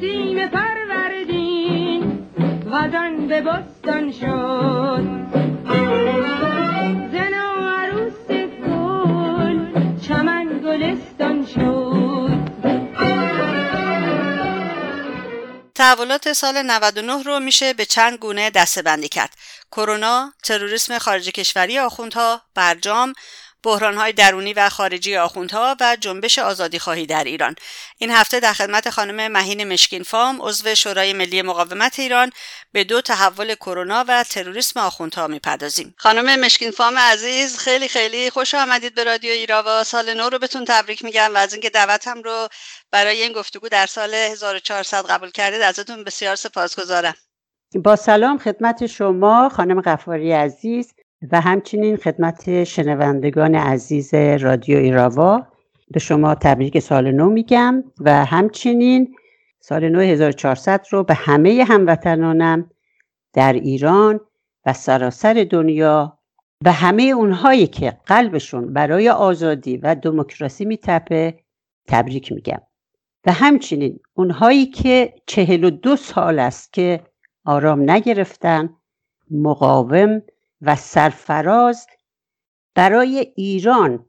نسیم پروردین. وزن به بستان شد. زن و عروس گل چمن گلستان شد. تحولات سال 99 رو میشه به چند گونه دسته بندی کرد. کرونا، تروریسم خارج کشوری آخوندها، برجام، بحرانهای درونی و خارجی آخوندها و جنبش آزادی خواهی در ایران. این هفته در خدمت خانم مهین مشکین فام عضو شورای ملی مقاومت ایران به دو تحول کرونا و تروریسم آخوندها می‌پردازیم. خانم مشکین فام عزیز خیلی خیلی خوش آمدید به رادیو ایراوا سال نو رو بهتون تبریک میگم و از اینکه دعوتم رو برای این گفتگو در سال 1400 قبول کردید ازتون بسیار سپاسگزارم. با سلام خدمت شما خانم غفاری عزیز. و همچنین خدمت شنوندگان عزیز رادیو ایراوا. به شما تبریک سال نو میگم و همچنین سال نو 1400 رو به همه هموطنانم در ایران و سراسر دنیا و همه اونهایی که قلبشون برای آزادی و دموکراسی میتپه تبریک میگم. و همچنین اونهایی که چهل و دو سال است که آرام نگرفتن مقاوم و سرفراز برای ایران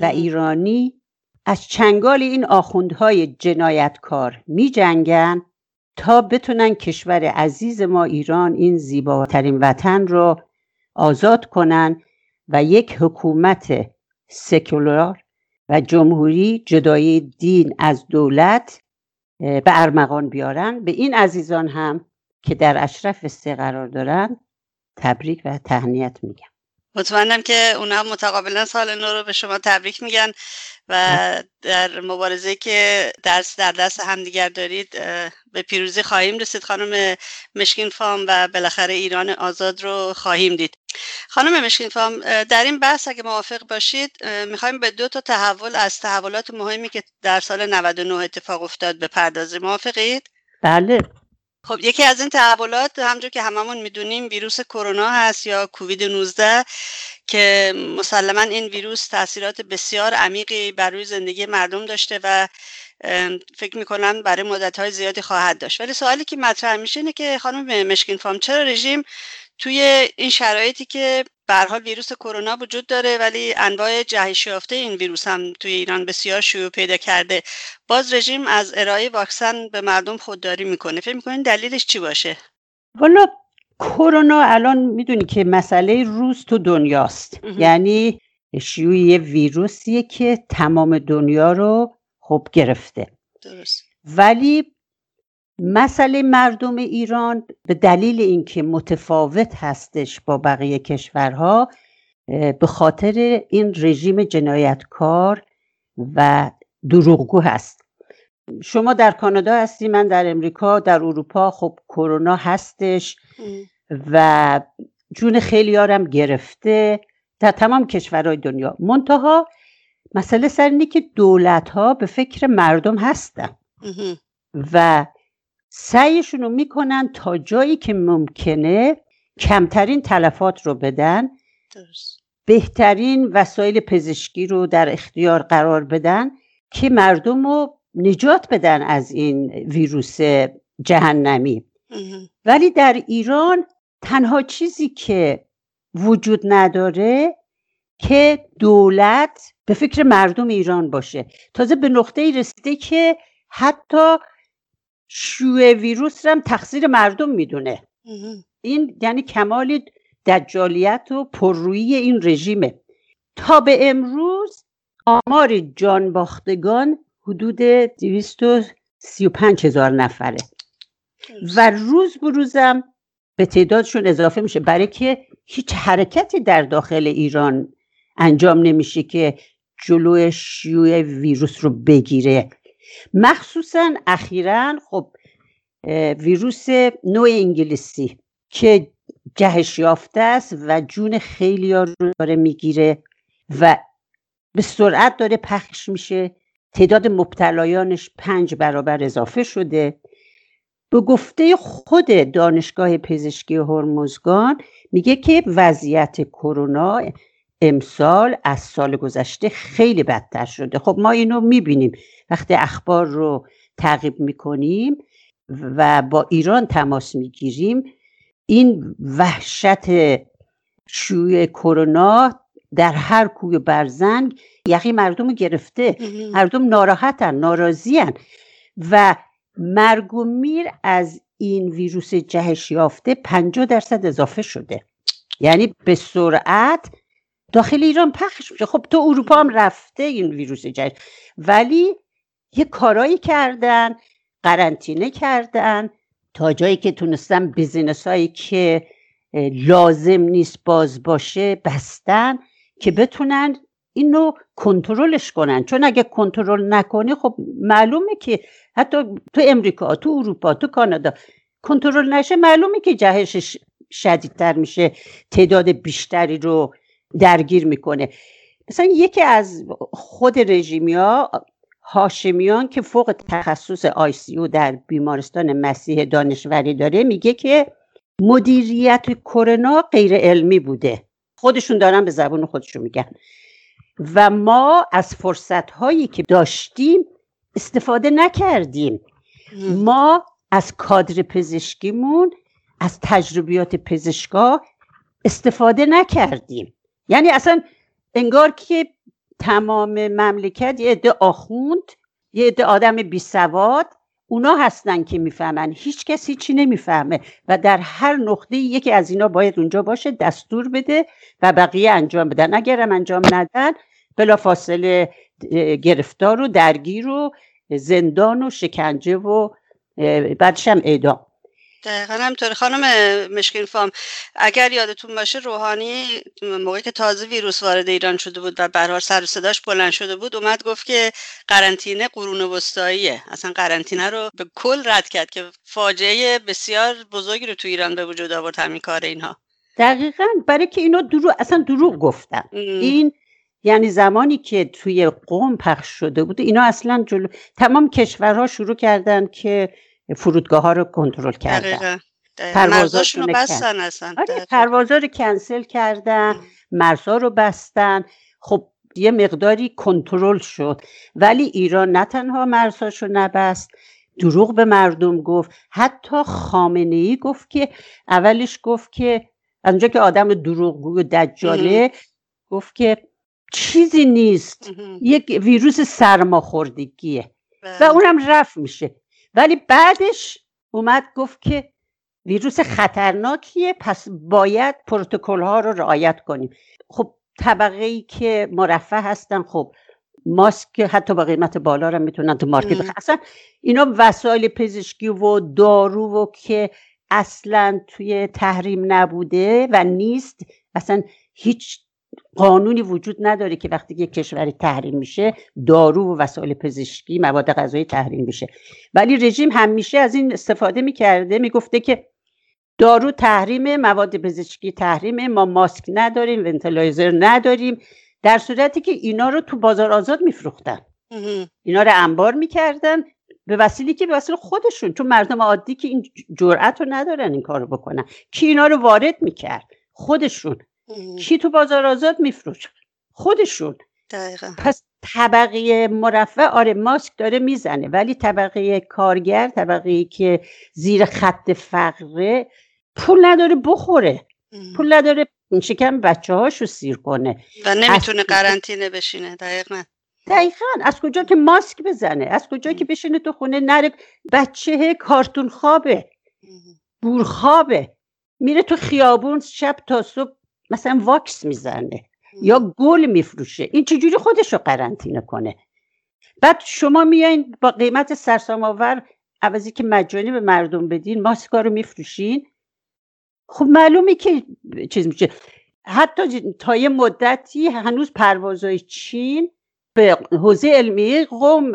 و ایرانی از چنگال این آخوندهای جنایتکار می جنگن تا بتونن کشور عزیز ما ایران این زیباترین وطن رو آزاد کنن و یک حکومت سکولار و جمهوری جدای دین از دولت به ارمغان بیارن. به این عزیزان هم که در اشرف سه قرار دارن تبریک و تهنیت میگم. مطمئنم که اونا متقابلا سال نو رو به شما تبریک میگن و در مبارزه که دست در دست همدیگر دارید به پیروزی خواهیم رسید. خانم مشکین فام و بالاخره ایران آزاد رو خواهیم دید. خانم مشکین فام در این بحث اگه موافق باشید می‌خوایم به دو تا تحول از تحولات مهمی که در سال 99 اتفاق افتاد بپردازیم. موافقید؟ بله. خب یکی از این تحولات همونجور که هممون می‌دونیم ویروس کرونا هست یا کووید 19 که مسلما این ویروس تاثیرات بسیار عمیقی بر روی زندگی مردم داشته و فکر می‌کنم برای مدت های زیادی خواهد داشت. ولی سوالی که مطرح میشه اینه که خانم مشکین فام چرا رژیم توی این شرایطی که حال ویروس کرونا وجود داره ولی انواع جهش یافته این ویروس هم توی ایران بسیار شیوع پیدا کرده. باز رژیم از ارائه واکسن به مردم خودداری می‌کنه. فکر می‌کنین دلیلش چی باشه؟ والا کرونا الان می‌دونی که مسئله روز تو دنیاست. یعنی شیوع یه ویروسیه که تمام دنیا رو خب گرفته. درست. ولی مسئله مردم ایران به دلیل اینکه متفاوت هستش با بقیه کشورها به خاطر این رژیم جنایتکار و دروغگو هست. شما در کانادا هستی من در امریکا در اروپا خب کرونا هستش و جون خیلی هم گرفته در تمام کشورهای دنیا. منتها مسئله سر اینه که دولت ها به فکر مردم هستن. و سعیشون رو می‌کنن تا جایی که ممکنه کمترین تلفات رو بدن بهترین وسایل پزشکی رو در اختیار قرار بدن که مردم رو نجات بدن از این ویروس جهنمی. ولی در ایران تنها چیزی که وجود نداره که دولت به فکر مردم ایران باشه. تازه به نقطه ای رسیده که حتی شیوع ویروس هم تقصیر مردم می‌دونه. این یعنی کمال دجالیت و پررویی این رژیمه. تا به امروز آمار جان باختگان حدود 235 هزار نفره. و روز به روزم به تعدادشون اضافه میشه. برای که هیچ حرکتی در داخل ایران انجام نمیشه که جلو شیوع ویروس رو بگیره. مخصوصا اخیرا خب ویروس نوع انگلیسی که جهش یافته است و جون خیلی ها رو داره می‌گیره و به سرعت داره پخش میشه. تعداد مبتلایانش پنج برابر اضافه شده. به گفته خود دانشگاه پزشکی هرمزگان میگه که وضعیت کرونا امسال از سال گذشته خیلی بدتر شده. خب ما اینو می‌بینیم. وقتی اخبار رو تعقیب می‌کنیم و با ایران تماس می‌گیریم این وحشت شیوع کرونا در هر کوی برزنگ یقی مردم رو گرفته. مردم ناراحتن ناراضیان و مرگ و میر از این ویروس جهش یافته 50 درصد اضافه شده. یعنی به سرعت داخل ایران پخش میشه. خب تو اروپا هم رفته این ویروس جهش ولی یه کارایی کردن قرنطینه کردن تا جایی که تونستن بیزینس هایی که لازم نیست باز باشه بستن که بتونن اینو کنترلش کنن. چون اگه کنترل نکنی خب معلومه که حتی تو امریکا تو اروپا تو کانادا کنترل نشه معلومه که جهشش شدیدتر میشه تعداد بیشتری رو درگیر می‌کنه. مثلا یکی از خود رژیمیا هاشمیان که فوق تخصص او در بیمارستان مسیح دانشوری داره میگه که مدیریت کرونا غیر علمی بوده. خودشون دارن به زبون خودشون میگن. و ما از فرصت هایی که داشتیم استفاده نکردیم. ما از کادر پزشکیمون از تجربیات پزشکا استفاده نکردیم. یعنی اصلا انگار که تمام مملکت یه عده آخوند یه عده آدم بی سواد اونا هستن که می‌فهمن. هیچ کسی چی نمی‌فهمه و در هر نقطه یکی از اینا باید اونجا باشه دستور بده و بقیه انجام بدن. اگرم انجام ندن بلا فاصله گرفتار و درگیر و زندان و شکنجه و بعدش هم اعدام. دقیقا همطور خانم مشکین فام اگر یادتون باشه روحانی موقعی که تازه ویروس وارد ایران شده بود و برحال سر و صداش بلند شده بود اومد گفت که قرنطینه قرون وسطاییه. اصلا قرنطینه رو به کل رد کرد که فاجعه بسیار بزرگی رو تو ایران به وجود آورد همین کار اینها. دقیقا. برای که اینا دروغ اصلا دروغ گفتن. این یعنی زمانی که توی قوم پخش شده بود اینا اصلا جلو تمام کشورها شروع کردن که فرودگاه ها رو کنترل کردن. پروازاشون رو بستن اصلا. آره پروازا رو کنسل کردن مرزا رو بستن. خب یه مقداری کنترل شد. ولی ایران نه تنها مرزاش رو نبست دروغ به مردم گفت. حتی خامنه ای گفت که اولش گفت که از اونجا که آدم دروغگو و دجاله گفت که چیزی نیست. یک ویروس سرماخوردگیه. و بله. اونم رفت میشه. ولی بعدش اومد گفت که ویروس خطرناکیه پس باید پروتکل ها رو رعایت کنیم. خب طبقه ای که مرفه هستن خب ماسک حتی با قیمت بالا رو می‌تونن تو مارکت بخرن. اصلا اینا وسایل پزشکی و دارو و که اصلا توی تحریم نبوده و نیست. اصلا هیچ قانونی وجود نداره که وقتی یک کشوری تحریم میشه دارو و وسایل پزشکی مواد غذایی تحریم میشه ولی رژیم همیشه از این استفاده می‌کرده می‌گفته که دارو تحریم مواد پزشکی تحریم ما ماسک نداریم ونتلایزر نداریم در صورتی که اینا رو تو بازار آزاد میفروختن. اینا رو انبار می‌کردن به وسیله که به وسیله خودشون چون مردم عادی که این جرأت رو ندارن این کارو بکنن. کی اینا رو وارد می‌کرد؟ خودشون. کی تو بازار آزاد میفروش خودشون. دقیقا. پس طبقه مرفع آره ماسک داره می‌زنه ولی طبقه کارگر طبقه که زیر خط فقره پول نداره بخوره. پول نداره شکم بچه هاشو سیر کنه. و نمی‌تونه قرنطینه بشینه دقیقا. دقیقا. از کجا که ماسک بزنه؟ از کجا که بشینه تو خونه نره؟ بچه کارتون خوابه. بورخوابه. میره تو خیابون شب تا صبح مثلا واکس می‌زنه یا گل میفروشه. این چجوری خودش رو قرنطینه کنه؟ بعد شما میایین با قیمت سرسام آور عوضی که مجانی به مردم بدین ماسکا رو میفروشین؟ خب معلومه که چیز میشه. حتی تا یه مدتی هنوز پروازهای چین به حوزه علمی قوم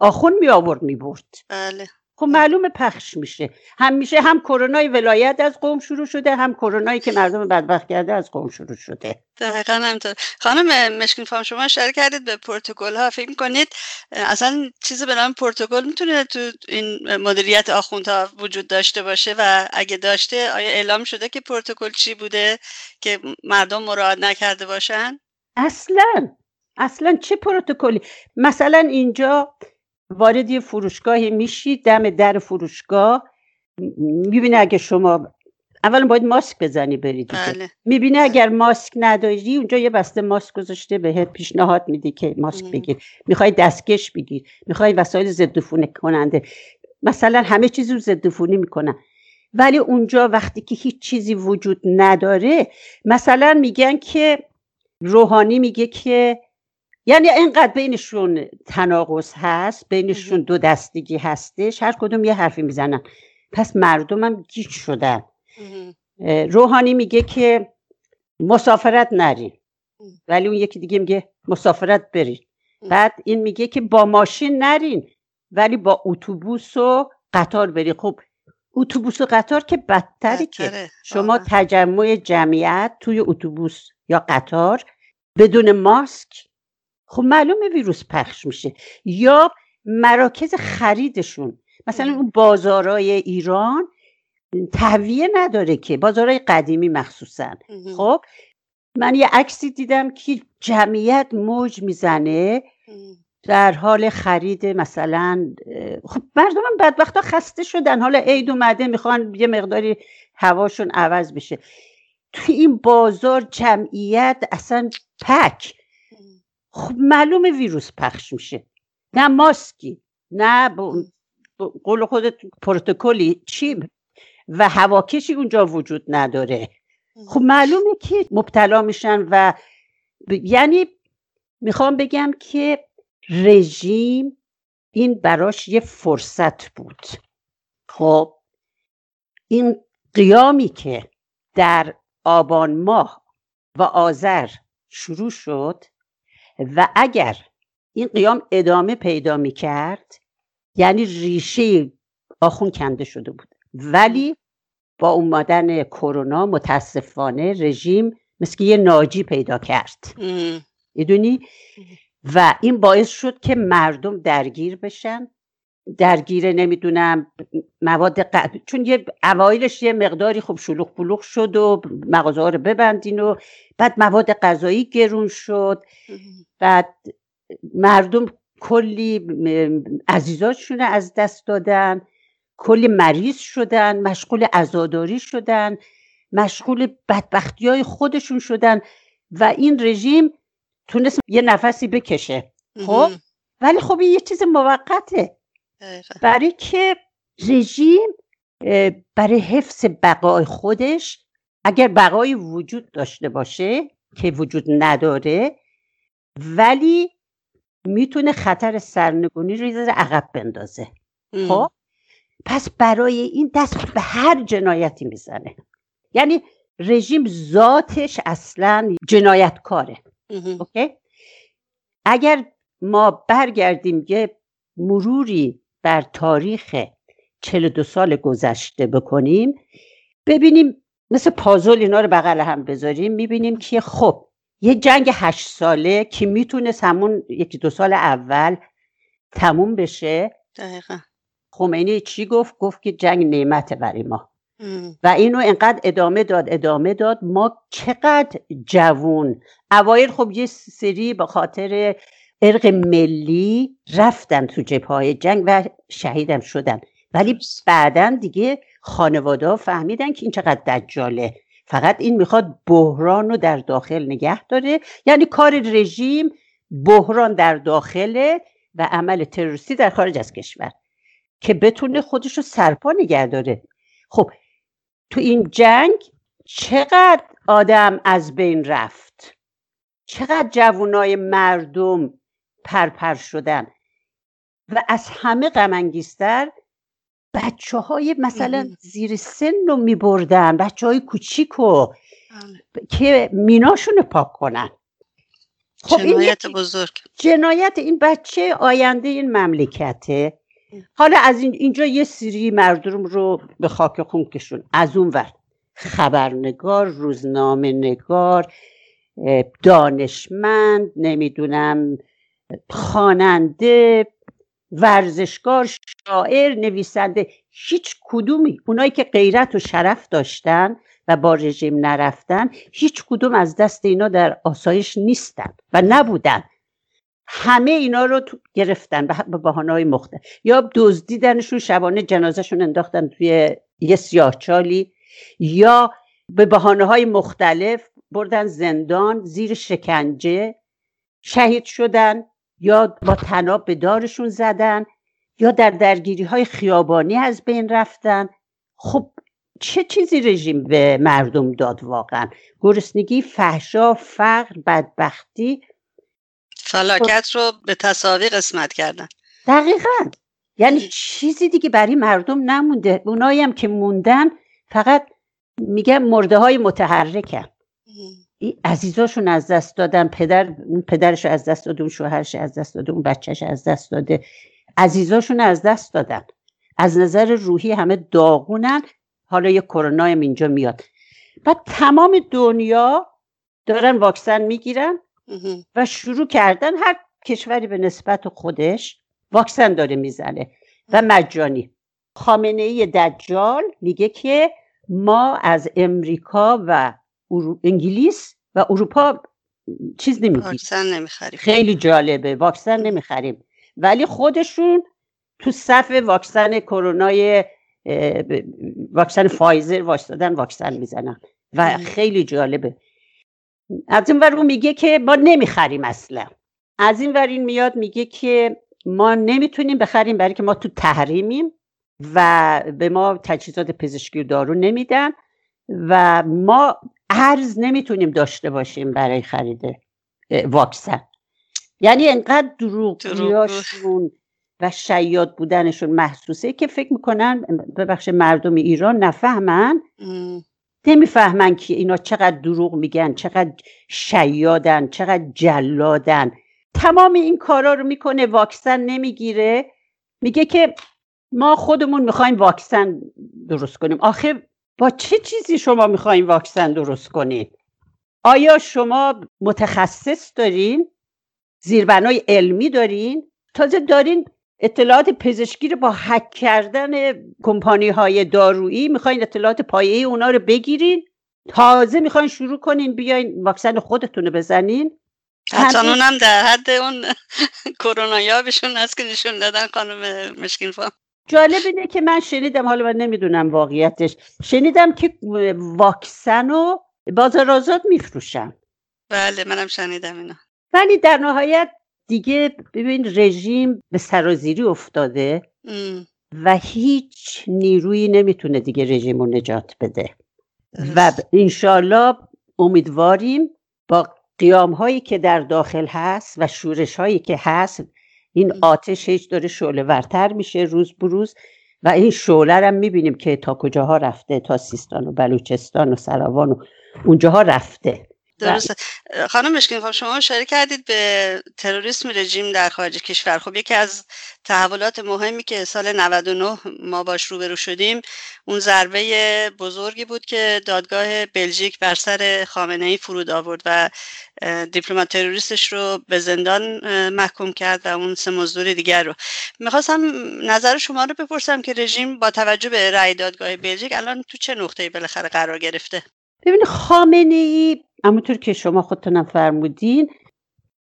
آخون می آورد می برد بله. خب معلومه پخش میشه. هم میشه هم کرونای ولایت از قوم شروع شده هم کرونایی که مردم بدبخت کرده از قوم شروع شده. دقیقا همینطور. خانم مشکین فام شما اشاره کردید به پروتکل ها فکر کنید اصلا چیزی به نام پروتکل می‌تونه تو این مدیریت آخوندها وجود داشته باشه؟ و اگه داشته آیا اعلام شده که پروتکل چی بوده که مردم مراعات نکرده باشن؟ اصلا. اصلا چه پروتکلی؟ مثلا اینجا وارد یه فروشگاهی میشی دم در فروشگاه. می‌بینه اگه شما اولا باید ماسک بزنی برید بله. می‌بینه اگر ماسک نداری اونجا یه بسته ماسک گذاشته بهت پیشنهاد میده که ماسک. بگیر. می‌خوای دستکش بگیر. می‌خوای وسایل ضد عفونی کننده. مثلا همه چیز رو ضد عفونی می‌کنن. ولی اونجا وقتی که هیچ چیزی وجود نداره مثلا میگن که روحانی میگه که یعنی اینقدر بینشون تناقض هست بینشون دو دستگی هستش هر کدوم یه حرفی می‌زنن. پس مردم هم گیج شدن. روحانی میگه که مسافرت نرین ولی اون یکی دیگه میگه مسافرت برین بعد این میگه که با ماشین نرین ولی با اتوبوس و قطار برین خب اتوبوس و قطار که بدتری که. شما واقعا. تجمع جمعیت توی اتوبوس یا قطار بدون ماسک خب معلومه ویروس پخش میشه یا مراکز خریدشون مثلا. اون بازارای ایران تهویه نداره که بازارای قدیمی مخصوصا. خب من یه عکسی دیدم که جمعیت موج می‌زنه. در حال خرید مثلا خب مردم هم بدبختا خسته شدن حالا عید اومده می‌خوان یه مقداری هواشون عوض بشه توی این بازار جمعیت اصلا پک خب معلومه ویروس پخش میشه. نه ماسکی نه ب- ب- قول خودت پروتکلی چی؟ و هواکشی اونجا وجود نداره. خب معلومه که مبتلا میشن و ب- یعنی می‌خوام بگم که رژیم این براش یه فرصت بود. خب این قیامی که در آبان ماه و آذر شروع شد و اگر این قیام ادامه پیدا می کرد یعنی ریشه آخون کنده شده بود. ولی با اومدن کرونا متاسفانه رژیم مثل یه ناجی پیدا کرد. می‌دونی؟ و این باعث شد که مردم درگیر بشن. درگیر نمی‌دونم مواد ق... چون یه اوایلش یه مقداری خب شلوغ پلوغ شد و مغازه ها رو ببندین و بعد مواد غذایی گرون شد. بعد مردم کلی عزیزاشون از دست دادن کلی مریض شدن مشغول عزاداری شدن مشغول بدبختی های خودشون شدن و این رژیم تونست یه نفسی بکشه خب. ولی خب این یه چیز موقته. برای که رژیم برای حفظ بقای خودش اگر بقای وجود داشته باشه که وجود نداره ولی می‌تونه خطر سرنگونی رو یه عقب بندازه. خب؟ پس برای این دست به هر جنایتی می‌زنه. یعنی رژیم ذاتش اصلا جنایتکاره. اوکی؟ اگر ما برگردیم یه مروری بر تاریخ 42 سال گذشته بکنیم ببینیم مثل پازل اینا رو بغل هم بذاریم می‌بینیم که خب یه جنگ هشت ساله که می‌تونست همون یکی دو سال اول تموم بشه دقیقا. خمینی چی گفت گفت که جنگ نعمته برای ما مهم. و اینو انقدر ادامه داد ادامه داد ما چقدر جوون اوایل خب یه سری به خاطر ارق ملی رفتن تو جبهه جنگ و شهیدم شدن. ولی بعدا دیگه خانواده ها فهمیدن که این چقدر دجاله. فقط این می‌خواد بحران رو در داخل نگه داره. یعنی کار رژیم بحران در داخله و عمل تروریستی در خارج از کشور. که بتونه خودش رو سرپا نگه داره. خب تو این جنگ چقدر آدم از بین رفت؟ چقدر جوانای مردم پرپر شدن. و از همه غمانگیزتر بچه های مثلا. زیر سن رو می بردن بچه های کوچیکو بله. که میناشون رو پاک کنن. خب این جنایت یک بزرگ. جنایت این بچه آینده این مملکته. حالا از این اینجا یه سری مردم رو به خاک خون کشون. از اون ور. خبرنگار روزنامه نگار دانشمند نمی‌دونم خواننده ورزشکار شاعر نویسنده هیچ کدومی. اونایی که غیرت و شرف داشتن و با رژیم نرفتن هیچ کدوم از دست اینا در آسایش نیستن و نبودن. همه اینا رو تو گرفتن به بحانه های مختلف. یا دزدیدنشون شبانه جنازهشون انداختن توی یه سیاهچالی یا به بحانه های مختلف بردن زندان زیر شکنجه شهید شدن. یا با تناب به دارشون زدن یا در درگیری های خیابانی از بین رفتن. خب چه چیزی رژیم به مردم داد واقعا؟ گرسنگی فحشا فقر بدبختی. فلاکت رو به تصاوی قسمت کردن. دقیقا. یعنی چیزی دیگه برای مردم نمونده. اونایی هم که موندن فقط میگن مرده های متحرکن عزیزاشون از دست دادن پدر پدرش از دست داده اون شوهرش از دست داده اون بچهش از دست داده. عزیزاشون از دست دادن. از نظر روحی همه داغونن. حالا یه کرونا هم اینجا میاد. بعد تمام دنیا دارن واکسن می‌گیرن و شروع کردن هر کشوری به نسبت خودش واکسن داره می‌زنه. و مجانی. خامنه ای دجال میگه که ما از امریکا و انگلیس و اروپا چیز نمی‌گیریم واکسن نمی‌خریم خیلی جالبه واکسن نمی‌خریم ولی خودشون تو صف واکسن کرونای واکسن فایزر واسدادن واکسن می‌زنن و خیلی جالبه از این ور میگه که ما نمی‌خریم اصلا از این ور این میاد میگه که ما نمی‌تونیم بخریم برای که ما تو تحریمیم و به ما تجهیزات پزشکی و دارو نمیدن و ما ارز نمی‌تونیم داشته باشیم برای خرید واکسن. یعنی انقدر دروغگویاشون و شیاد بودنشون محسوسه که فکر می‌کنن ببخش مردم ایران نفهمن. نمی‌فهمن که اینا چقدر دروغ میگن چقدر شیادن چقدر جلادن. تمام این کارا رو می‌کنه واکسن نمی‌گیره. میگه که ما خودمون می‌خوایم واکسن درست کنیم. آخه با چه چیزی شما می‌خوایم واکسن درست کنید آیا شما متخصص دارین؟ زیربنای علمی دارین؟ تازه دارین اطلاعات پزشکی رو با حک کردن کمپانی های دارویی می‌خواین اطلاعات پایه اونا رو بگیرین؟ تازه می‌خواین شروع کنین بیاین واکسن خودتون رو بزنین؟ حتی اونم در حد اون کرونا بهشون هست که نشون دادن خانم مشکین فام جالب اینه که من شنیدم حالا من نمی‌دونم واقعیتش. شنیدم که واکسن رو بازار آزاد میفروشن. بله منم شنیدم اینا ولی در نهایت دیگه ببین رژیم به سرازیری افتاده و هیچ نیرویی نمی‌تونه دیگه رژیم رو نجات بده. و انشالله امیدواریم با قیام هایی که در داخل هست و شورش هایی که هست این آتش هیچ داره شعله ورتر میشه روز بروز و این شعله هم می‌بینیم که تا کجاها رفته تا سیستان و بلوچستان و سراوان و اونجاها رفته. درسته. خانم مشکین خب شما اشاره کردید به تروریسم رژیم در خارج کشور. خب یکی از تحولات مهمی که سال 99 ما باش روبرو شدیم اون ضربه بزرگی بود که دادگاه بلژیک بر سر خامنه ای فرود آورد و دیپلمات تروریستش رو به زندان محکوم کرد و اون سه مزدور دیگر رو. می‌خواستم نظر شما رو بپرسم که رژیم با توجه به رأی دادگاه بلژیک الان تو چه نقطه‌ای بالاخره قرار گرفته؟ ببین خامنه ای همونطور که شما خودتونم فرمودین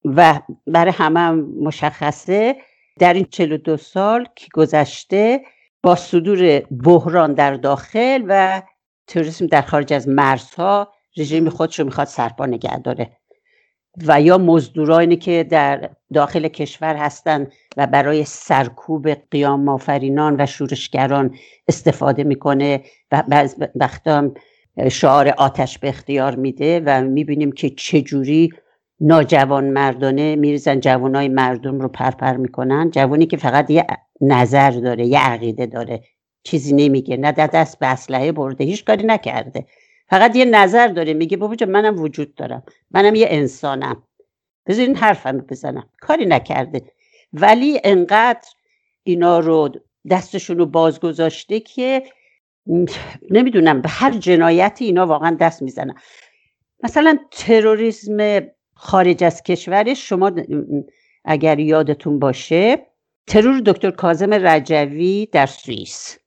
و برای همه هم مشخصه در این 42 سال که گذشته با صدور بحران در داخل و تروریسم در خارج از مرزها رژیم خودش رو می‌خواد سرپا نگه داره. و یا مزدورانی که در داخل کشور هستند و برای سرکوب قیام مافرینان و شورشگران استفاده می‌کنه و بعض وقتا شعار آتش به اختیار میده و می‌بینیم که چجوری ناجوان مردانه میریزن جوانای مردم رو پرپر می‌کنن. جوانی که فقط یه نظر داره یه عقیده داره. چیزی نمیگه نه دست به اسلحه برده هیچ کاری نکرده. فقط یه نظر داره میگه بابا منم وجود دارم منم یه انسانم. بذارین حرفم بزنم. کاری نکرده. ولی انقدر اینا رو دستشون رو باز گذاشته که نمی‌دونم به هر جنایتی اینا واقعا دست می‌زنن. مثلا تروریسم خارج از کشورش شما اگر یادتون باشه ترور دکتر کازم رجوی در سوئیس.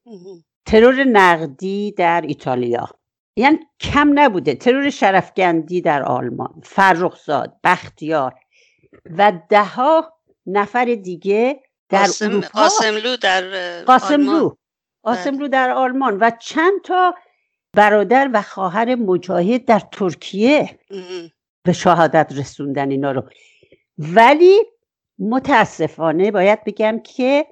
ترور نقدی در ایتالیا. یعنی کم نبوده. ترور شرفگندی در آلمان. فرخزاد بختیار. و دهها نفر دیگه در آسم... اروپا. آسملو در قاسملو. آلمان. قاسملو در آلمان و چند تا برادر و خواهر مجاهد در ترکیه. به شهادت رسوندن اینا رو ولی متاسفانه باید بگم که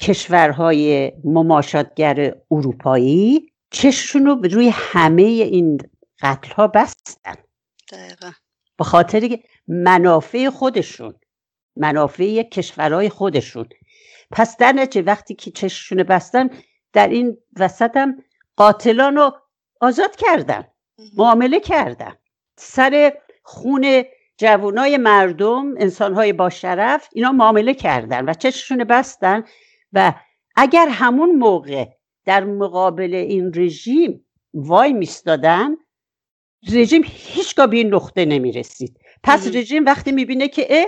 کشورهای مماشاتگر اروپایی چششون رو روی همه این قتل ها بستن دقیقا به خاطر منافع خودشون منافع کشورهای خودشون پس در نتیجه وقتی که چششون بستن در این وسط هم قاتلان رو آزاد کردن معامله کردن. سر خون جوانای مردم انسانهای با شرف اینا معامله کردن و چششون بستن و اگر همون موقع در مقابل این رژیم وای میستادن رژیم هیچگاه به این نقطه نمی‌رسید. پس. رژیم وقتی می‌بینه که اه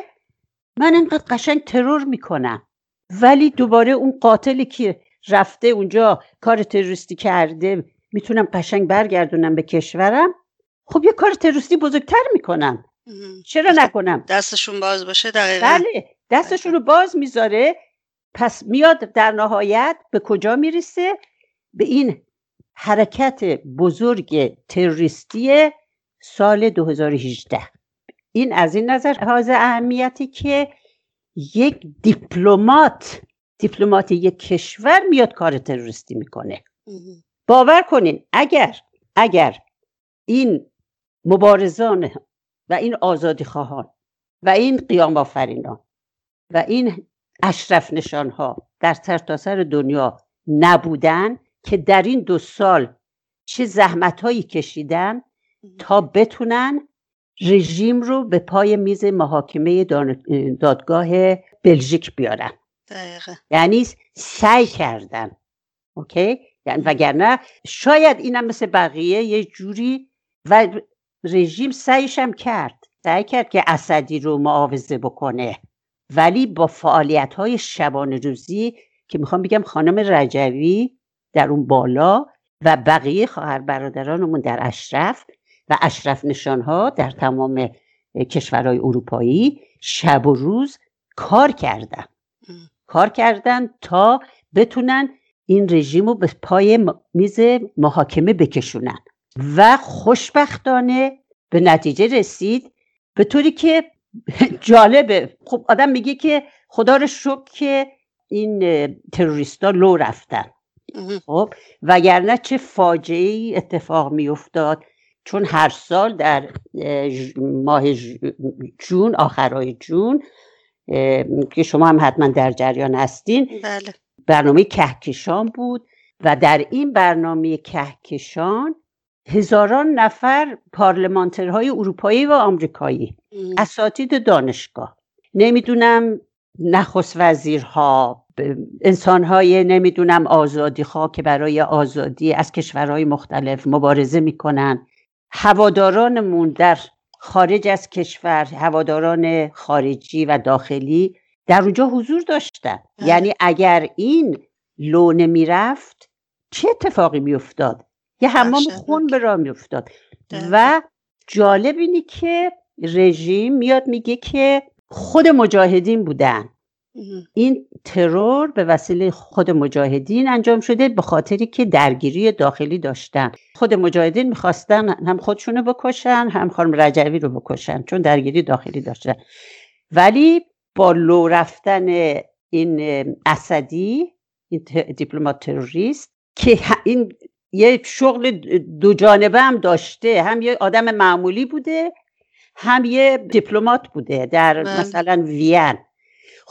من اینقدر قشنگ ترور می‌کنم ولی دوباره اون قاتلی که رفته اونجا کار تروریستی کرده. می‌تونم قشنگ برگردونم به کشورم. خب یه کار تروریستی بزرگتر می‌کنم. چرا نکنم؟ دستشون باز باشه دقیقا. بله دستشون رو باز می‌ذاره. پس میاد در نهایت به کجا می‌رسه؟ به این حرکت بزرگ تروریستی سال 2018 این از این نظر حاضر اهمیتی که یک دیپلمات دیپلمات یک کشور میاد کار تروریستی می‌کنه. باور کنین اگر اگر این مبارزان و این آزادی خواهان و این قیام آفرینان و این اشرف نشان ها در سرتاسر دنیا نبودن که در این دو سال چه زحمت هایی کشیدن تا بتونن رژیم رو به پای میز محاکمه دادگاه بلژیک بیارن. دقیقا یعنی سعی کردن. اوکی؟ یعنی وگرنه شاید اینم مثل بقیه یه جوری و رژیم سعیش هم کرد. سعی کرد که اسدی رو معاوضه بکنه. ولی با فعالیت های شبانه روزی که می‌خوام بگم خانم رجوی در اون بالا و بقیه خواهر برادرانمون در اشرف و اشرف نشان ها در تمام کشورهای اروپایی شب و روز کار کردن. کار کردن تا بتونن این رژیم رو به پای میز محاکمه بکشونن. و خوشبختانه به نتیجه رسید به طوری که جالبه. خب آدم میگه که خدا رو شکر که این تروریستا لو رفتن. خب وگرنه چه فاجعه ای اتفاق میافتاد. چون هر سال در ماه جون آخرای جون که شما هم حتما در جریان هستین. بله. برنامه کهکشان بود و در این برنامه کهکشان هزاران نفر پارلمانترهای اروپایی و آمریکایی. اساتید دانشگاه نمی‌دونم نخست وزیرها انسانهای نمی‌دونم آزادی خواه که برای آزادی از کشورهای مختلف مبارزه می‌کنن. هوادارانمون در خارج از کشور هواداران خارجی و داخلی در اونجا حضور داشتن بله. یعنی اگر این لو نمی‌رفت چه اتفاقی میافتاد یه حمام. خون به راه میافتاد. و جالب اینه که رژیم میاد میگه که خود مجاهدین بودن. این ترور به وسیله خود مجاهدین انجام شده به خاطری که درگیری داخلی داشتن. خود مجاهدین می‌خواستن هم خودشونو بکشن هم خانم رجوی رو بکشن چون درگیری داخلی داشتن. ولی با لو رفتن این اسدی این دیپلمات تروریست که این یه شغل دو جانبه هم داشته هم یه آدم معمولی بوده هم یه دیپلمات بوده در بله. مثلا وین.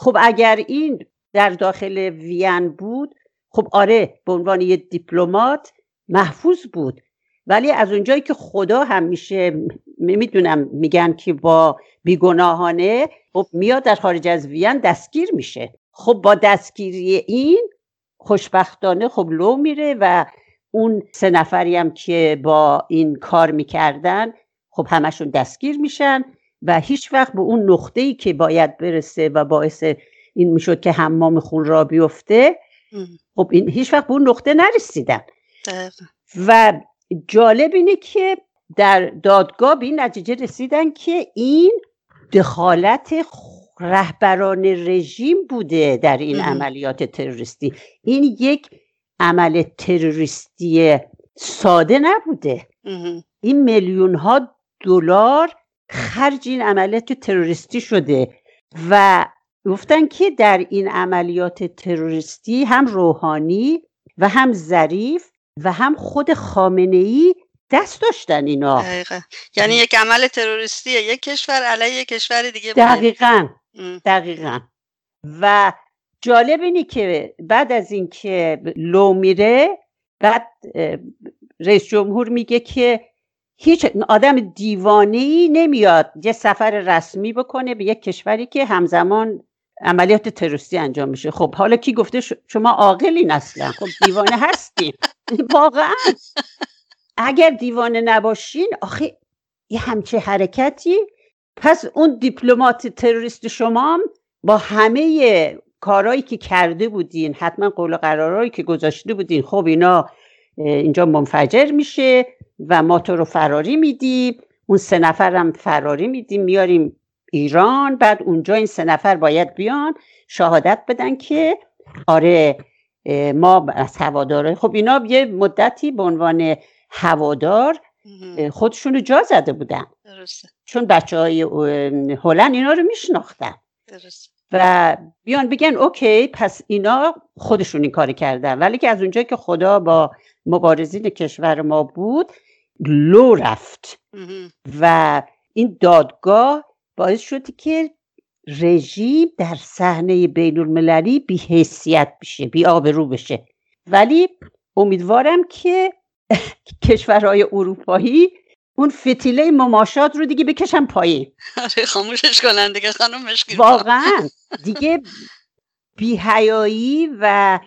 خب اگر این در داخل وین بود خب آره به عنوان یه دیپلمات محفوظ بود. ولی از اونجایی که خدا همیشه می‌دونم میگن که با بیگناهانه خب میاد در خارج از وین دستگیر میشه. خب با دستگیری این خوشبختانه خب لو میره و اون سه نفری هم که با این کار می‌کردن خب همشون دستگیر میشن. و هیچ وقت به اون نقطه ای که باید برسه و باعث این می‌شد که حمام خون را بیفته. خب این هیچ وقت به اون نقطه نرسیدن. و جالب اینه که در دادگاه به این نتیجه رسیدن که این دخالت رهبران رژیم بوده در این عملیات تروریستی. این یک عمل تروریستی ساده نبوده. این میلیون ها دلار خرج این عملیات تروریستی شده و گفتن که در این عملیات تروریستی هم روحانی و هم ظریف و هم خود خامنه ای دست داشتن اینا. دقیقا. یعنی یک عمل تروریستی یک کشور علیه یک کشور دیگه دقیقا. دقیقا. و جالب اینی که بعد از اینکه لو میره بعد رئیس جمهور میگه که هیچ آدم دیوانه ای نمیاد یه سفر رسمی بکنه به یک کشوری که همزمان عملیات تروریستی انجام میشه. خب حالا کی گفته شما عاقلین اصلا. خب دیوانه هستیم واقعا. اگر دیوانه نباشین آخه یه همچه حرکتی. پس اون دیپلمات تروریست شما با همه کارهایی که کرده بودین حتما قول و قرارهایی که گذاشته بودین خب اینا اینجا منفجر میشه. و ما تو رو فراری میدیم. اون سه نفرم فراری میدیم. میاریم ایران. بعد اونجا این سه نفر باید بیان شهادت بدن که آره ما از هواداره خب اینا یه مدتی به عنوان هوادار خودشون رو جا زده بودن. چون بچه های هلند اینا رو میشناختن. و بیان بگن اوکی پس اینا خودشون این کار کردن. ولی که از اونجایی که خدا با مبارزین کشور ما بود لو رفت. و این دادگاه باعث شد که رژیم در صحنه بین المللی بی حیثیت بشه بی آبرو بشه. ولی امیدوارم که کشورهای اروپایی اون فتیله مماشات رو دیگه بکشن پایین. آره خاموشش کنن دیگه خانم واقعا. دیگه بیهیایی و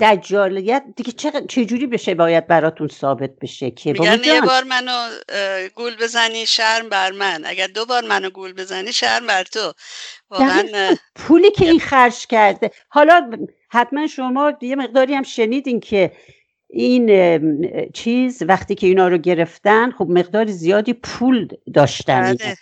دجالیت دیگه چجوری بشه باید براتون ثابت بشه که؟ میگن یه بار منو گول بزنی شرم بر من. اگر دو بار منو گول بزنی شرم بر تو. واقعا پولی که این خرج کرده. حالا حتما شما یه مقداری هم شنیدین که این چیز وقتی که اینا رو گرفتن خب مقدار زیادی پول داشتن بله.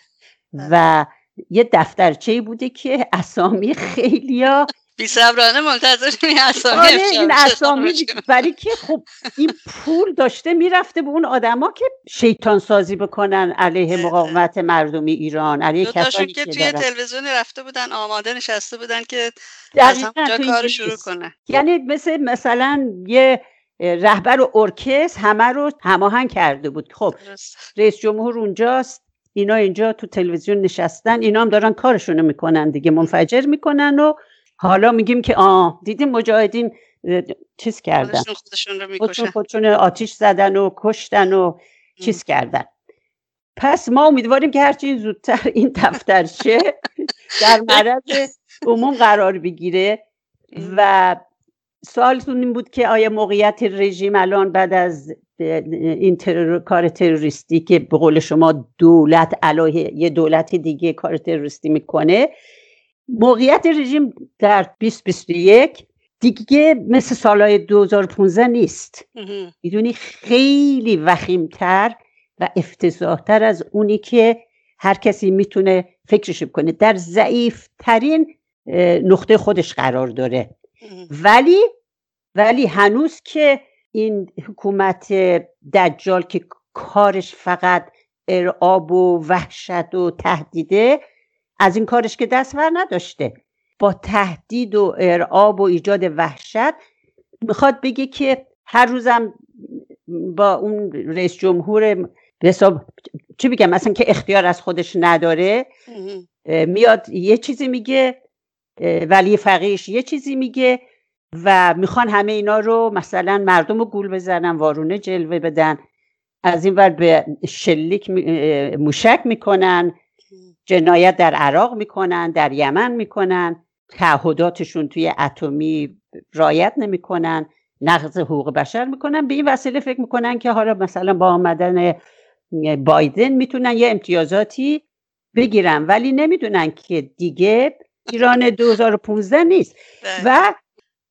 و یه دفترچه بوده که اسامی خیلیا بی صبرانه منتظر این اسامی آره این اسامی برای که خب این پول داشته می‌رفته به اون آدما که شیطان سازی بکنن علیه مقاومت مردمی ایران علیه کسانی که, که توی تلویزیون رفته بودن آماده نشسته بودن که از همونجا کار شروع کنن یعنی مثل مثلا یه رهبر ارکست همه رو هماهنگ کرده بود. خب رئیس جمهور اونجاست اینا اینجا تو تلویزیون نشستن اینا هم دارن کارشونو می‌کنن دیگه منفجر می‌کنن و حالا میگیم که آه دیدیم مجاهدین چیز کردن. خودشون رو می‌کشن. خودشون آتیش زدن و کشتن و چیز کردن. پس ما امیدواریم که هرچی زودتر این دفترچه در معرض عموم قرار بگیره. و سوالتون این بود که آیا موقعیت رژیم الان بعد از این ترور، کار تروریستی که به قول شما دولت علیه یه دولت دیگه کار تروریستی می‌کنه موقعیت رژیم در 2021 دیگه مثل سالهای 2015 نیست. می‌دونی خیلی وخیمتر و افتضاحتر از اونی که هر کسی می‌تونه فکرش کنه در ضعیف ترین نقطه خودش قرار داره. ولی ولی هنوز که این حکومت دجال که کارش فقط ارعاب و وحشت و تهدیده از این کارش که دست بر نداشته. با تهدید و ارعاب و ایجاد وحشت می‌خواد بگه که هر روزم با اون رئیس جمهور حساب چی بگم؟ مثلا که اختیار از خودش نداره میاد یه چیزی میگه ولی فقیش یه چیزی میگه و می‌خوان همه اینا رو مثلا مردم رو گول بزنن وارونه جلوه بدن. از این ور به شلیک موشک می‌کنن. جنایت در عراق می‌کنن در یمن می‌کنن. تعهداتشون توی اتمی رایت نمی‌کنن. نقض حقوق بشر می‌کنن. به این وسیله فکر می‌کنن که حالا مثلا با آمدن بایدن می‌تونن یه امتیازاتی بگیرن. ولی نمی‌دونن که دیگه ایران 2015 نیست. بله. و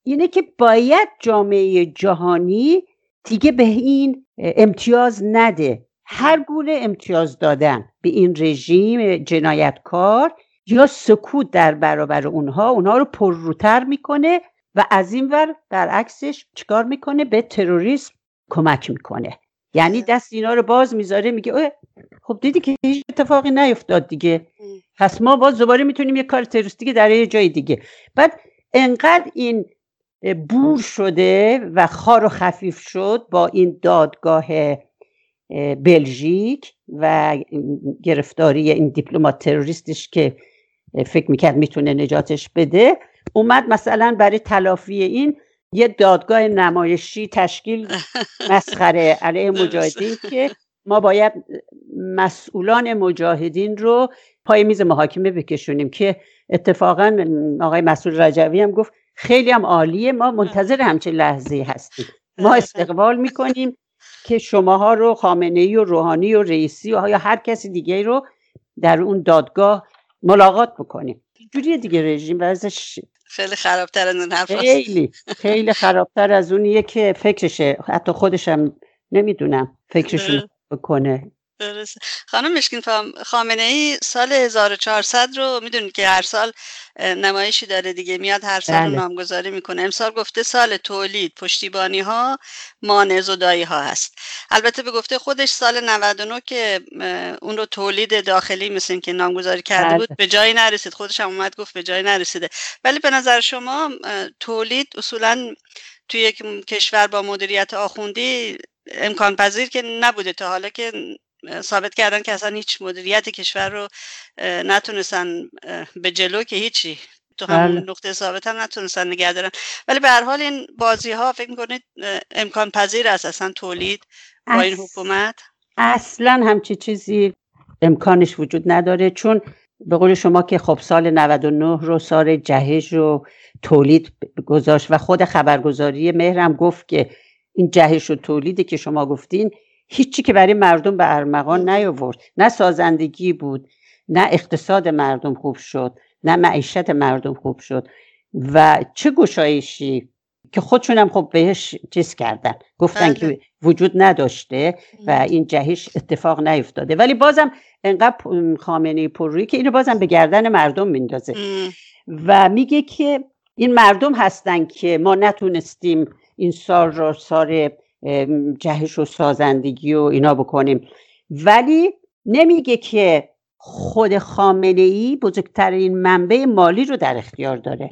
اینه که باید جامعه جهانی دیگه به این امتیاز نده. هر گونه امتیاز دادن به این رژیم جنایتکار یا سکوت در برابر اونها اونها رو پرروتر می‌کنه و از این ور برعکسش چیکار می‌کنه؟ به تروریسم کمک می‌کنه. یعنی دست اینا رو باز می‌ذاره میگه خب دیدی که هیچ اتفاقی نیفتاد دیگه. پس ما باز دوباره می‌تونیم یه کار تروریستی در یه جای دیگه. بعد انقدر این بور شده و خار و خفیف شد با این دادگاه بلژیک و گرفتاری این دیپلمات تروریستش که فکر می‌کرد می‌تونه نجاتش بده. اومد مثلا برای تلافی این یه دادگاه نمایشی تشکیل مسخره علیه مجاهدین که ما باید مسئولان مجاهدین رو پای میز محاکمه بکشونیم که اتفاقا آقای مسئول رجوی هم گفت خیلی هم عالیه ما منتظر همچین لحظه هستیم. ما استقبال می‌کنیم. که شماها رو خامنه ای و روحانی و رئیسی و یا هر کسی دیگه رو در اون دادگاه ملاقات بکنیم. جوری دیگه رژیم ورزش خیلی خرابتر از اون حرف خیلی خیلی خرابتر از اونیه که فکرشه حتی خودشم نمی‌دونم فکرشون بکنه. درسته خانم مشکین خامنه ای سال 1400 رو می‌دونید که هر سال نمایشی داره دیگه میاد هر سال بله. نامگذاری می‌کنه. امسال گفته سال تولید پشتیبانی ها مانع زدایی ها هست. البته به گفته خودش سال 99 که اون رو تولید داخلی مثل که نامگذاری کرده بله. بود به جایی نرسید. خودش هم اومد گفت به جایی نرسیده. ولی به نظر شما تولید اصولا توی یک کشور با مدیریت آخوندی امکان پذیر که نبوده تا حالا که ثابت کردن که اصلا هیچ مدیریت کشور رو نتونستن به جلو که هیچی تو همون بله. نقطه ثابت هم نتونستن نگه دارن. ولی به هر حال این بازی ها فکر می‌کنید امکان پذیر است اصلا تولید با این حکومت؟ اصلا همچی چیزی امکانش وجود نداره. چون به قول شما که خب سال 99 رو سال جهش رو تولید گذاشت و خود خبرگزاری مهرم گفت که این جهش و تولیدی که شما گفتین هیچی که برای مردم به ارمغان نیاورد. نه سازندگی بود نه اقتصاد مردم خوب شد نه معیشت مردم خوب شد. و چه گشایشی که خودشونم خب بهش چیز کردن. گفتن که بله. وجود نداشته و این جهش اتفاق نیفتاده. ولی بازم انقدر خامنه پررویی که اینو بازم به گردن مردم میندازه. و میگه که این مردم هستن که ما نتونستیم این سال را سال جهش و سازندگی و اینا بکنیم. ولی نمیگه که خود خامنه ای بزرگترین منبع مالی رو در اختیار داره.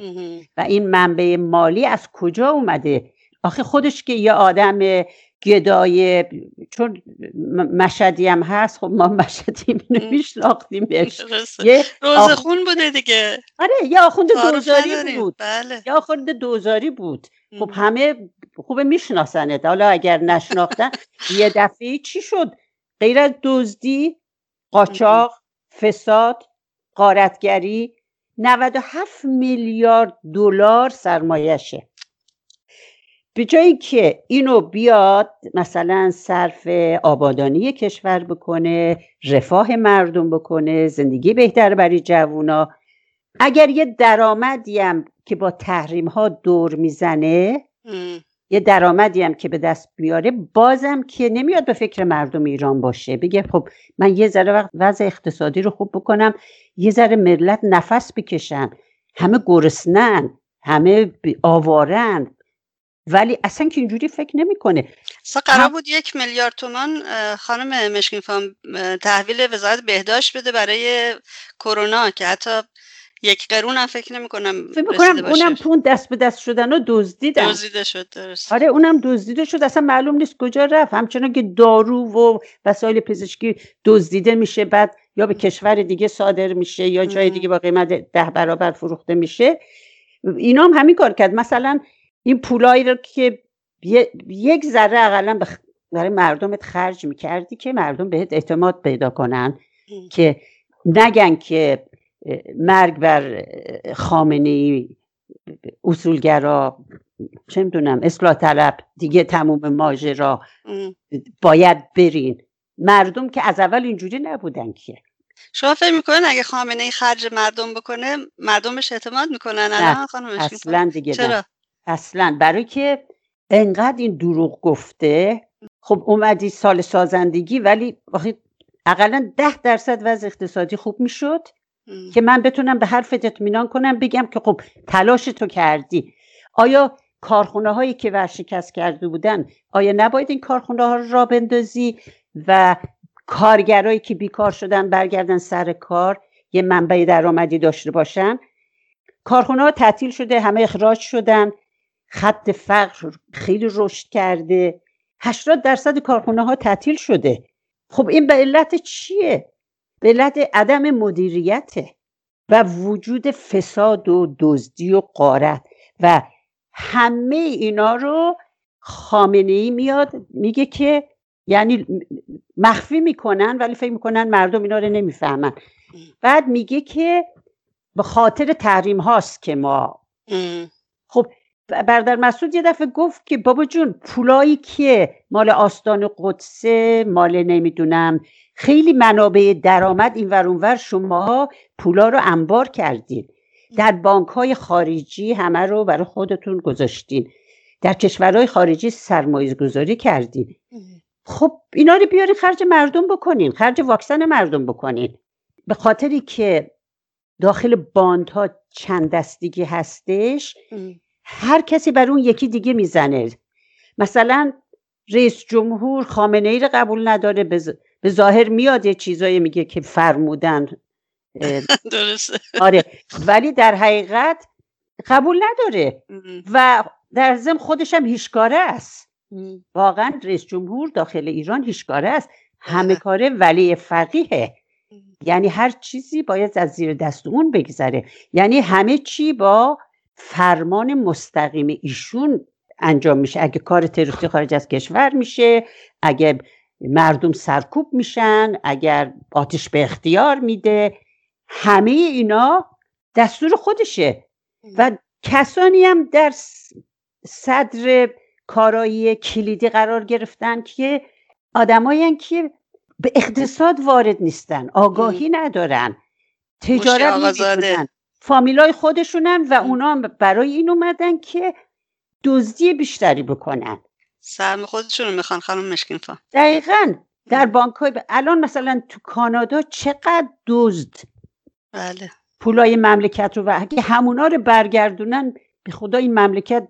و این منبع مالی از کجا اومده؟ آخه خودش که یه آدم گدای چون مشدی هم هست خب ما مشدی اینو میشناختیم یه روزخون بوده دیگه. آره یه آخوند دوزاری بود. بله. یه آخوند دوزاری بود. خب همه خوبه میشناسنت. حالا اگر نشناختن یه دفعه چی شد؟ غیر از دزدی قاچاق فساد قارتگری 97 میلیارد دلار سرمایشه به جایی که اینو بیاد مثلا صرف آبادانی کشور بکنه رفاه مردم بکنه زندگی بهتر برای جوونا. اگر یه درآمدی هم که با تحریم ها دور می‌زنه یه درآمدی هم که به دست بیاره بازم که نمیاد به فکر مردم ایران باشه. بگه خب من یه ذره وضع اقتصادی رو خوب بکنم یه ذره ملت نفس بکشن همه گرسنن همه آوارن. ولی اصلا که اینجوری فکر نمی‌کنه. اصلا قرار بود یک میلیارد تومان خانم مشکین فام تحویل وزارت بهداشت بده برای کرونا که حتی یک قرون هم فکر نمی کنم فکر کنم اونم اون دست به دست شدن و دزدیدن. دزدیده شد درست. آره اونم دزدیده شد. اصلا معلوم نیست کجا رفت. همچنان که دارو و وسایل پزشکی دزدیده میشه بعد یا به کشور دیگه صادر میشه یا جای دیگه با قیمت ده برابر فروخته میشه. اینا هم همین کار کرد. مثلا این پولایی رو که یک ذره اقلا برای مردمت خرج می‌کردی که مردم بهت اعتماد پیدا کنن که نگن که مرگ بر خامنه اصولگرا چه می‌دونم اصلاح طلب دیگه تموم ماجرا. باید برین. مردم که از اول اینجوری نبودن که. شما فکر می‌کنن اگه خامنه ای خرج مردم بکنه مردمش اعتماد می‌کنن؟ نه. اصلا دیگه چرا؟ اصلا. برای که انقدر این دروغ گفته. خب اومدی سال سازندگی ولی اقلا ده درصد وضع اقتصادی خوب می‌شد. که من بتونم به حرفت اطمینان کنم بگم که خب تلاش تو کردی. آیا کارخونه هایی که ورشکست کرده بودن آیا نباید این کارخونه ها را بندازی و کارگرایی که بیکار شدن برگردن سر کار یه منبع درآمدی داشته باشن؟ کارخونه ها تعطیل شده همه اخراج شدن خط فقر خیلی رشد کرده. 80 درصد کارخونه ها تعطیل شده. خب این به علت چیه؟ به علت عدم مدیریته و وجود فساد و دزدی و قارت و همه اینا رو خامنه ای میاد میگه که یعنی مخفی می‌کنن ولی فکر می‌کنن مردم اینا رو نمی‌فهمن. بعد میگه که به خاطر تحریم هاست که ما خب بردر مسعود یه دفعه گفت که بابا جون پولایی که مال آستان قدسه مال نمی‌دونم. خیلی منابع درآمد این ور شما پولا رو انبار کردین. در بانک های خارجی همه رو برای خودتون گذاشتین. در کشورهای خارجی سرمایه گذاری کردین. خب اینا رو بیاری خرج مردم بکنین خرج واکسن مردم بکنین. به خاطری که داخل باندها چند دستگی هستش هر کسی بر اون یکی دیگه می‌زنه. مثلا رئیس جمهور خامنه ای رو قبول نداره به ظاهر میاد یه چیزایی میگه که فرمودن. درسته. آره ولی در حقیقت قبول نداره. و در ضمن خودش هم هیشکاره است. واقعا رئیس جمهور داخل ایران هیشکاره است. همه کاره ولی فقیه یعنی هر چیزی باید از زیر دست اون بگذره. یعنی همه چی با فرمان مستقیم ایشون انجام میشه. اگه کار تروریستی خارج از کشور میشه اگه مردم سرکوب میشن اگر آتش به اختیار میده همه اینا دستور خودشه. و کسانی هم در صدر کارایی کلیدی قرار گرفتن که آدمایی که به اقتصاد وارد نیستن آگاهی ندارن تجارت نمی‌کنن. فامیلای خودشونن و اونا برای این اومدن که دزدی بیشتری بکنن. سهم خودشون می‌خوان خانم مشکین دقیقا. در بانک های الان مثلا تو کانادا چقدر دزد بله. پولای مملکت رو و اگه همونا رو برگردونن به خدا این مملکت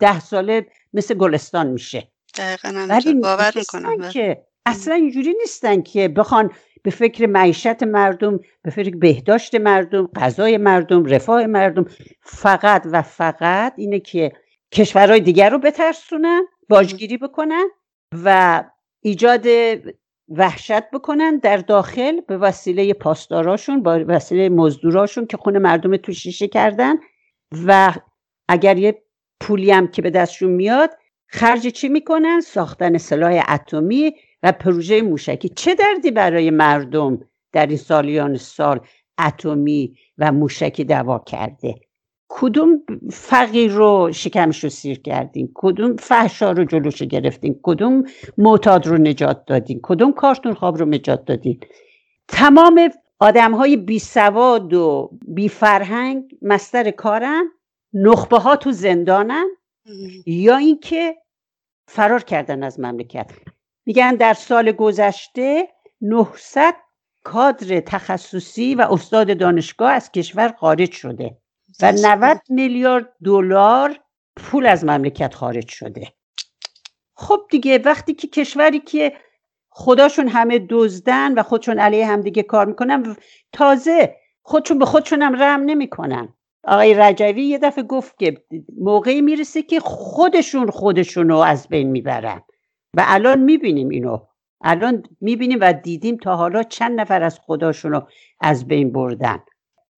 ده ساله مثل گلستان میشه. دقیقا باور می‌کنم بله. که اصلا اینجوری نیستن که بخوان به فکر معیشت مردم به فکر بهداشت مردم غذای مردم رفاه مردم. فقط و فقط اینه که کشورهای دیگر رو بترسونن باجگیری بکنن و ایجاد وحشت بکنن در داخل به وسیله پاسداراشون با وسیله مزدوراشون که خونه مردم تو شیشه کردن. و اگر یه پولی هم که به دستشون میاد خرج چی می‌کنن؟ ساختن سلاح اتمی و پروژه موشکی. چه دردی برای مردم در این سالیان سال اتمی و موشکی دوا کرده؟ کدوم فقیر رو شکمش رو سیر کردیم کدوم فحشا رو جلوش گرفتیم کدوم معتاد رو نجات دادیم کدوم کارتون خواب رو نجات دادیم تمام آدم های بی سواد و بی فرهنگ مستر کارن نخبه ها تو زندانن یا اینکه فرار کردن از مملکت. میگن در سال گذشته 900 کادر تخصصی و استاد دانشگاه از کشور خارج شده و 90 میلیارد دلار پول از مملکت خارج شده. خب دیگه وقتی که کشوری که خداشون همه دزدن و خودشون علیه هم دیگه کار می‌کنن تازه خودشون به خودشون هم رحم نمی‌کنن. آقای رجوی یه دفعه گفت که موقعی می‌رسه که خودشون خودشون رو از بین می‌برن. و الان می‌بینیم اینو. الان می‌بینیم و دیدیم تا حالا چند نفر از خداشون رو از بین بردن.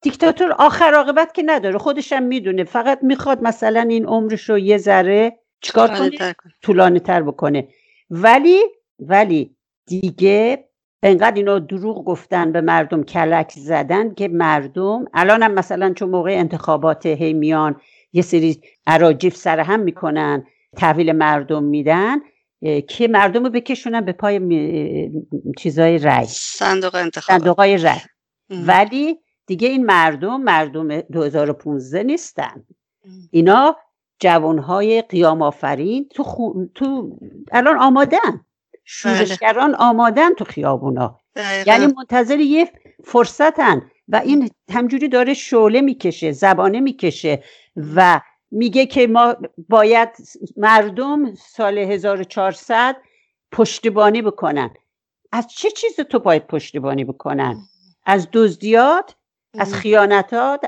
دیکتاتور آخر عاقبت که نداره خودشم می‌دونه. فقط می‌خواد مثلا این عمرش رو یه ذره چیکار کنه؟ طولانی تر بکنه. ولی ولی دیگه انقدر اینا دروغ گفتن به مردم کلک زدن که مردم الان هم مثلا چون موقع انتخابات هی میان یه سری عراجیف سر هم می‌کنن تحویل مردم میدن که مردم رو بکشونن به پای چیزای رای صندوق انتخابات. صندوق رای ولی دیگه این مردم مردم 2015 نیستن. اینا جوانهای قیام آفرین تو, خو... تو الان آمادن. شورشگران آمادن تو خیابونا. یعنی منتظر یه فرصتن. و این همجوری داره شعله می‌کشه زبانه می‌کشه و میگه که ما باید مردم سال 1400 پشتیبانی بکنن. از چه چیز تو باید پشتیبانی بکنن؟ از دزدیات از خیانتات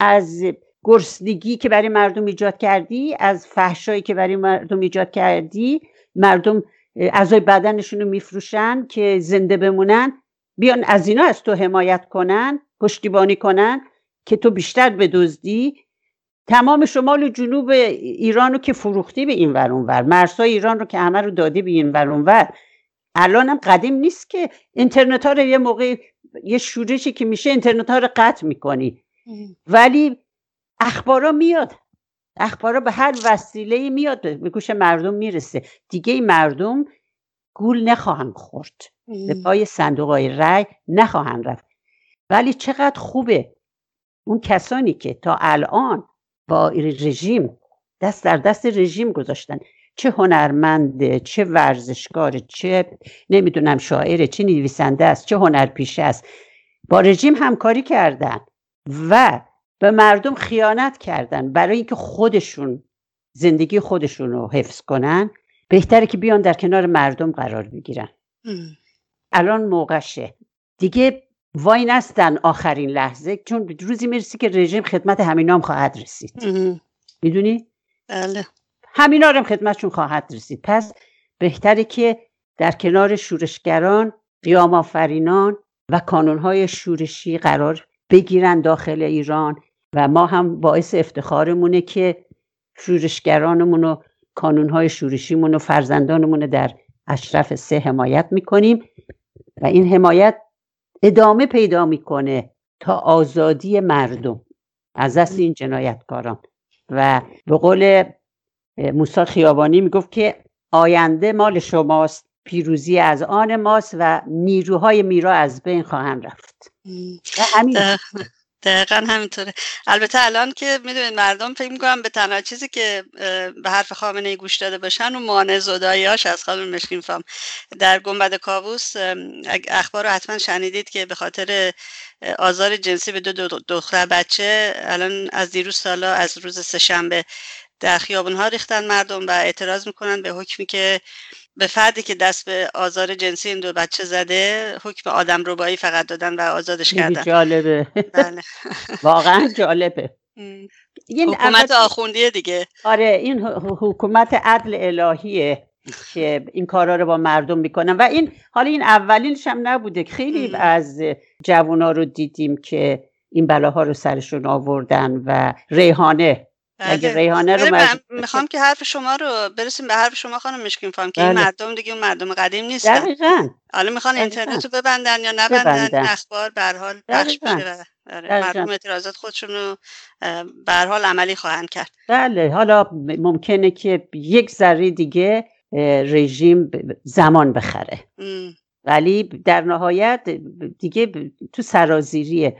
از گرسنگی که برای مردم ایجاد کردی از فحشایی که برای مردم ایجاد کردی. مردم اعضای بدنشون رو میفروشن که زنده بمونن. بیان از اینا از تو حمایت کنن پشتیبانی کنن که تو بیشتر بدزدی. تمام شمال و جنوب ایران رو که فروختی به این ور ور. مرزهای ایران رو که همه رو دادی به این ور ور. الان هم قدیم نیست که اینترنت ها رو یه موقع یه شورشی که میشه اینترنت ها رو قطع می‌کنی. ولی اخبارا میاد. اخبارا به هر وسیله میاد. به گوش مردم می‌رسه. دیگه این مردم گول نخواهند خورد. به پای صندوق های رای نخواهند رفت. ولی چقدر خوبه اون کسانی که تا الان با رژیم دست در دست رژیم گذاشتن. چه هنرمنده چه ورزشکاره چه نمی‌دونم شاعره چه نویسنده است چه هنرپیشه است. با رژیم همکاری کردن و به مردم خیانت کردن برای اینکه خودشون زندگی خودشون رو حفظ کنن. بهتره که بیان در کنار مردم قرار بگیرن. الان موقعشه. دیگه وای نستن آخرین لحظه چون روزی می‌رسی که رژیم خدمت همینام خواهد رسید. می‌دونی؟ بله. همینا هم خدمتشون خواهد رسید. پس بهتره که در کنار شورشگران قیام آفرینان و کانونهای شورشی قرار بگیرن داخل ایران و ما هم باعث افتخارمونه که شورشگرانمون و کانونهای شورشیمون و فرزندانمون در اشرف سه حمایت می‌کنیم و این حمایت ادامه پیدا می‌کنه تا آزادی مردم. از دست این جنایتکاران. و به قول موسی خیابانی می‌گفت که آینده مال شماست پیروزی از آن ماست و نیروهای میرا از بین خواهند رفت. همین دقیقا همینطوره. البته الان که می‌دونید مردم فکر می‌کنم به تنها چیزی که به حرف خامنه گوش داده باشن و مانع هاش از خانم مشکین فام. در گنبد کاووس اخبار رو حتما شنیدید که به خاطر آزار جنسی به دو دختر بچه الان از دیروز سالا از روز سهشنبه در خیابون ها ریختن مردم و اعتراض می‌کنن به حکمی که به فردی که دست به آزار جنسی این دو بچه زده حکم آدم روبایی فقط دادن و آزادش کردن. جالبه. بله. واقعا جالبه. این حکومت آخوندیه دیگه. آره این حکومت عدل الهیه که این کارا رو با مردم می‌کنن. و این حالا این اولینش هم نبوده. خیلی از جوونا رو دیدیم که این بلاها رو سرشون آوردن و ریحانه اگه بله. ریحانه رو می‌خوام که حرف شما رو برسیم به حرف شما خانم مشکین فهم که این بله. مردم دیگه اون مردم قدیم نیستن. دقیقا. حالا می‌خوان اینترنت رو ببندن یا نبندن اخبار به حال پخش بشه آره، مردم اعتراضات خودشون رو به حال عملی خواهند کرد. بله. حالا ممکنه که یک ذره دیگه رژیم زمان بخره. ولی در نهایت دیگه تو سرازیریه.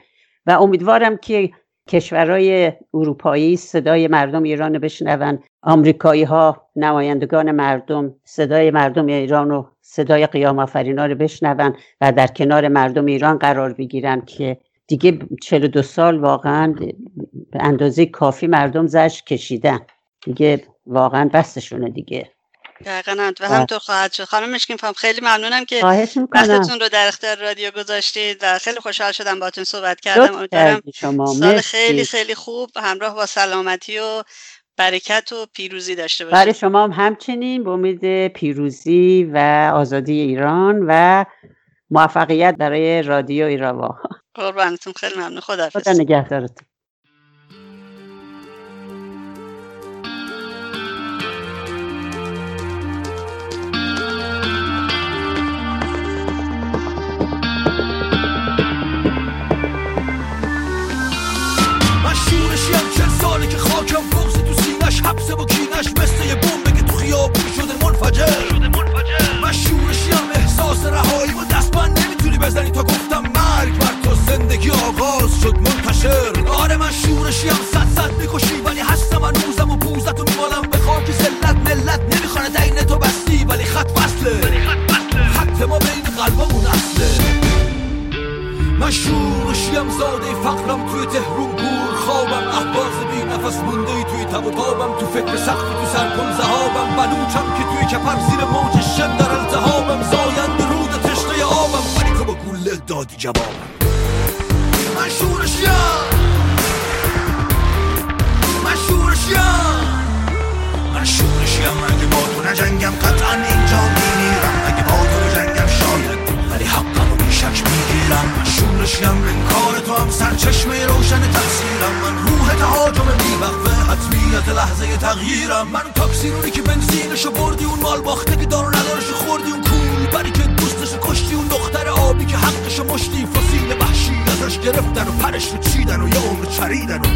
و امیدوارم که کشورهای اروپایی صدای مردم ایران رو بشنون. آمریکایی ها نمایندگان مردم صدای مردم ایران و صدای قیام آفرینا رو بشنون و در کنار مردم ایران قرار بگیرن که دیگه 42 سال واقعا به اندازه کافی مردم زش کشیدن. دیگه واقعا بستشونه دیگه. دقیقا. و همطور خواهد شد. خانم مشکین فهم خیلی ممنونم که وقتتون رو در اختیار رادیو گذاشتید و خیلی خوشحال شدم باتون صحبت کردم. امیدوارم سال خیلی خیلی خوب همراه با سلامتی و برکت و پیروزی داشته باشید. برای شما هم همچنین به امید پیروزی و آزادی ایران و موفقیت برای رادیو ایراوا. قربانتون. خیلی ممنون. خدا خدا نگهدارتون. خونش مثل یه بمبه که تو خیابون شده منفجر. من شورشیم احساس رهایی و دستبند نمی‌تونی بزنی. تا گفتم مرگ بر تو زندگی آغاز شد منتشر. آره من شورشیم صد صد می‌کشی ولی هستم نوزم و پوزت و میمالم. به خاک زلت ملت نمی‌خوانه دین تو بستی ولی خط وصله خط ما بین قلبمون اصله. من شور شیم زاده فقرم توی تهرون بور خوابم. احباز بی نفس مونده توی تب و تابم. تو فکر سخت تو سرکن زهابم. بلوچم که توی کپر زیر موج شد در التهابم. زایند رود تشته آبم. ولی تو با گله دادی جوابم. من شور شیم. من شور شیم. من شور اگه با تو نجنگم. قطعا اینجا میمیرم. می‌گیرم من شورشیم کار تو هم سرچشمه روشن تقصیرم. من روح تهاجم بیوقفه حتمیت لحظه تغییرم. من تاکسی که بنزینشو بردی اون مال باخته که دارو ندارشو خوردی اون کول بری که دوستشو کشتی اون دختر آبی که حقشو مشتی. فسیل وحشی ازش گرفتن و پرش رو چیدن و یه عمر چریدن و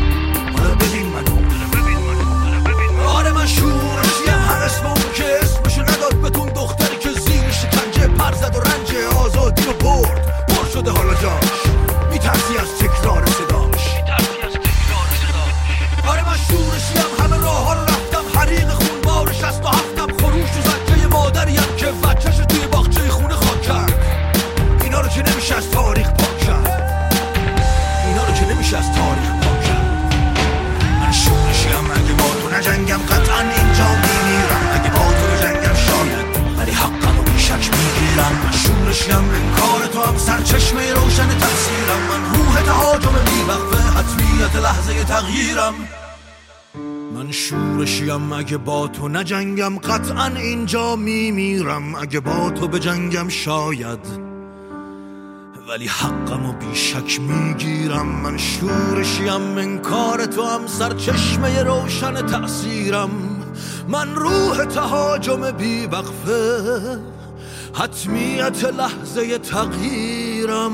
تو نجنگم قطعا اینجا میمیرم. اگه با تو بجنگم شاید. ولی حقم و بیشک می‌گیرم. من شورشیم انکار تو هم سرچشمه روشن تأثیرم. من روح تهاجم بی وقفه حتمیت لحظه تغییرم.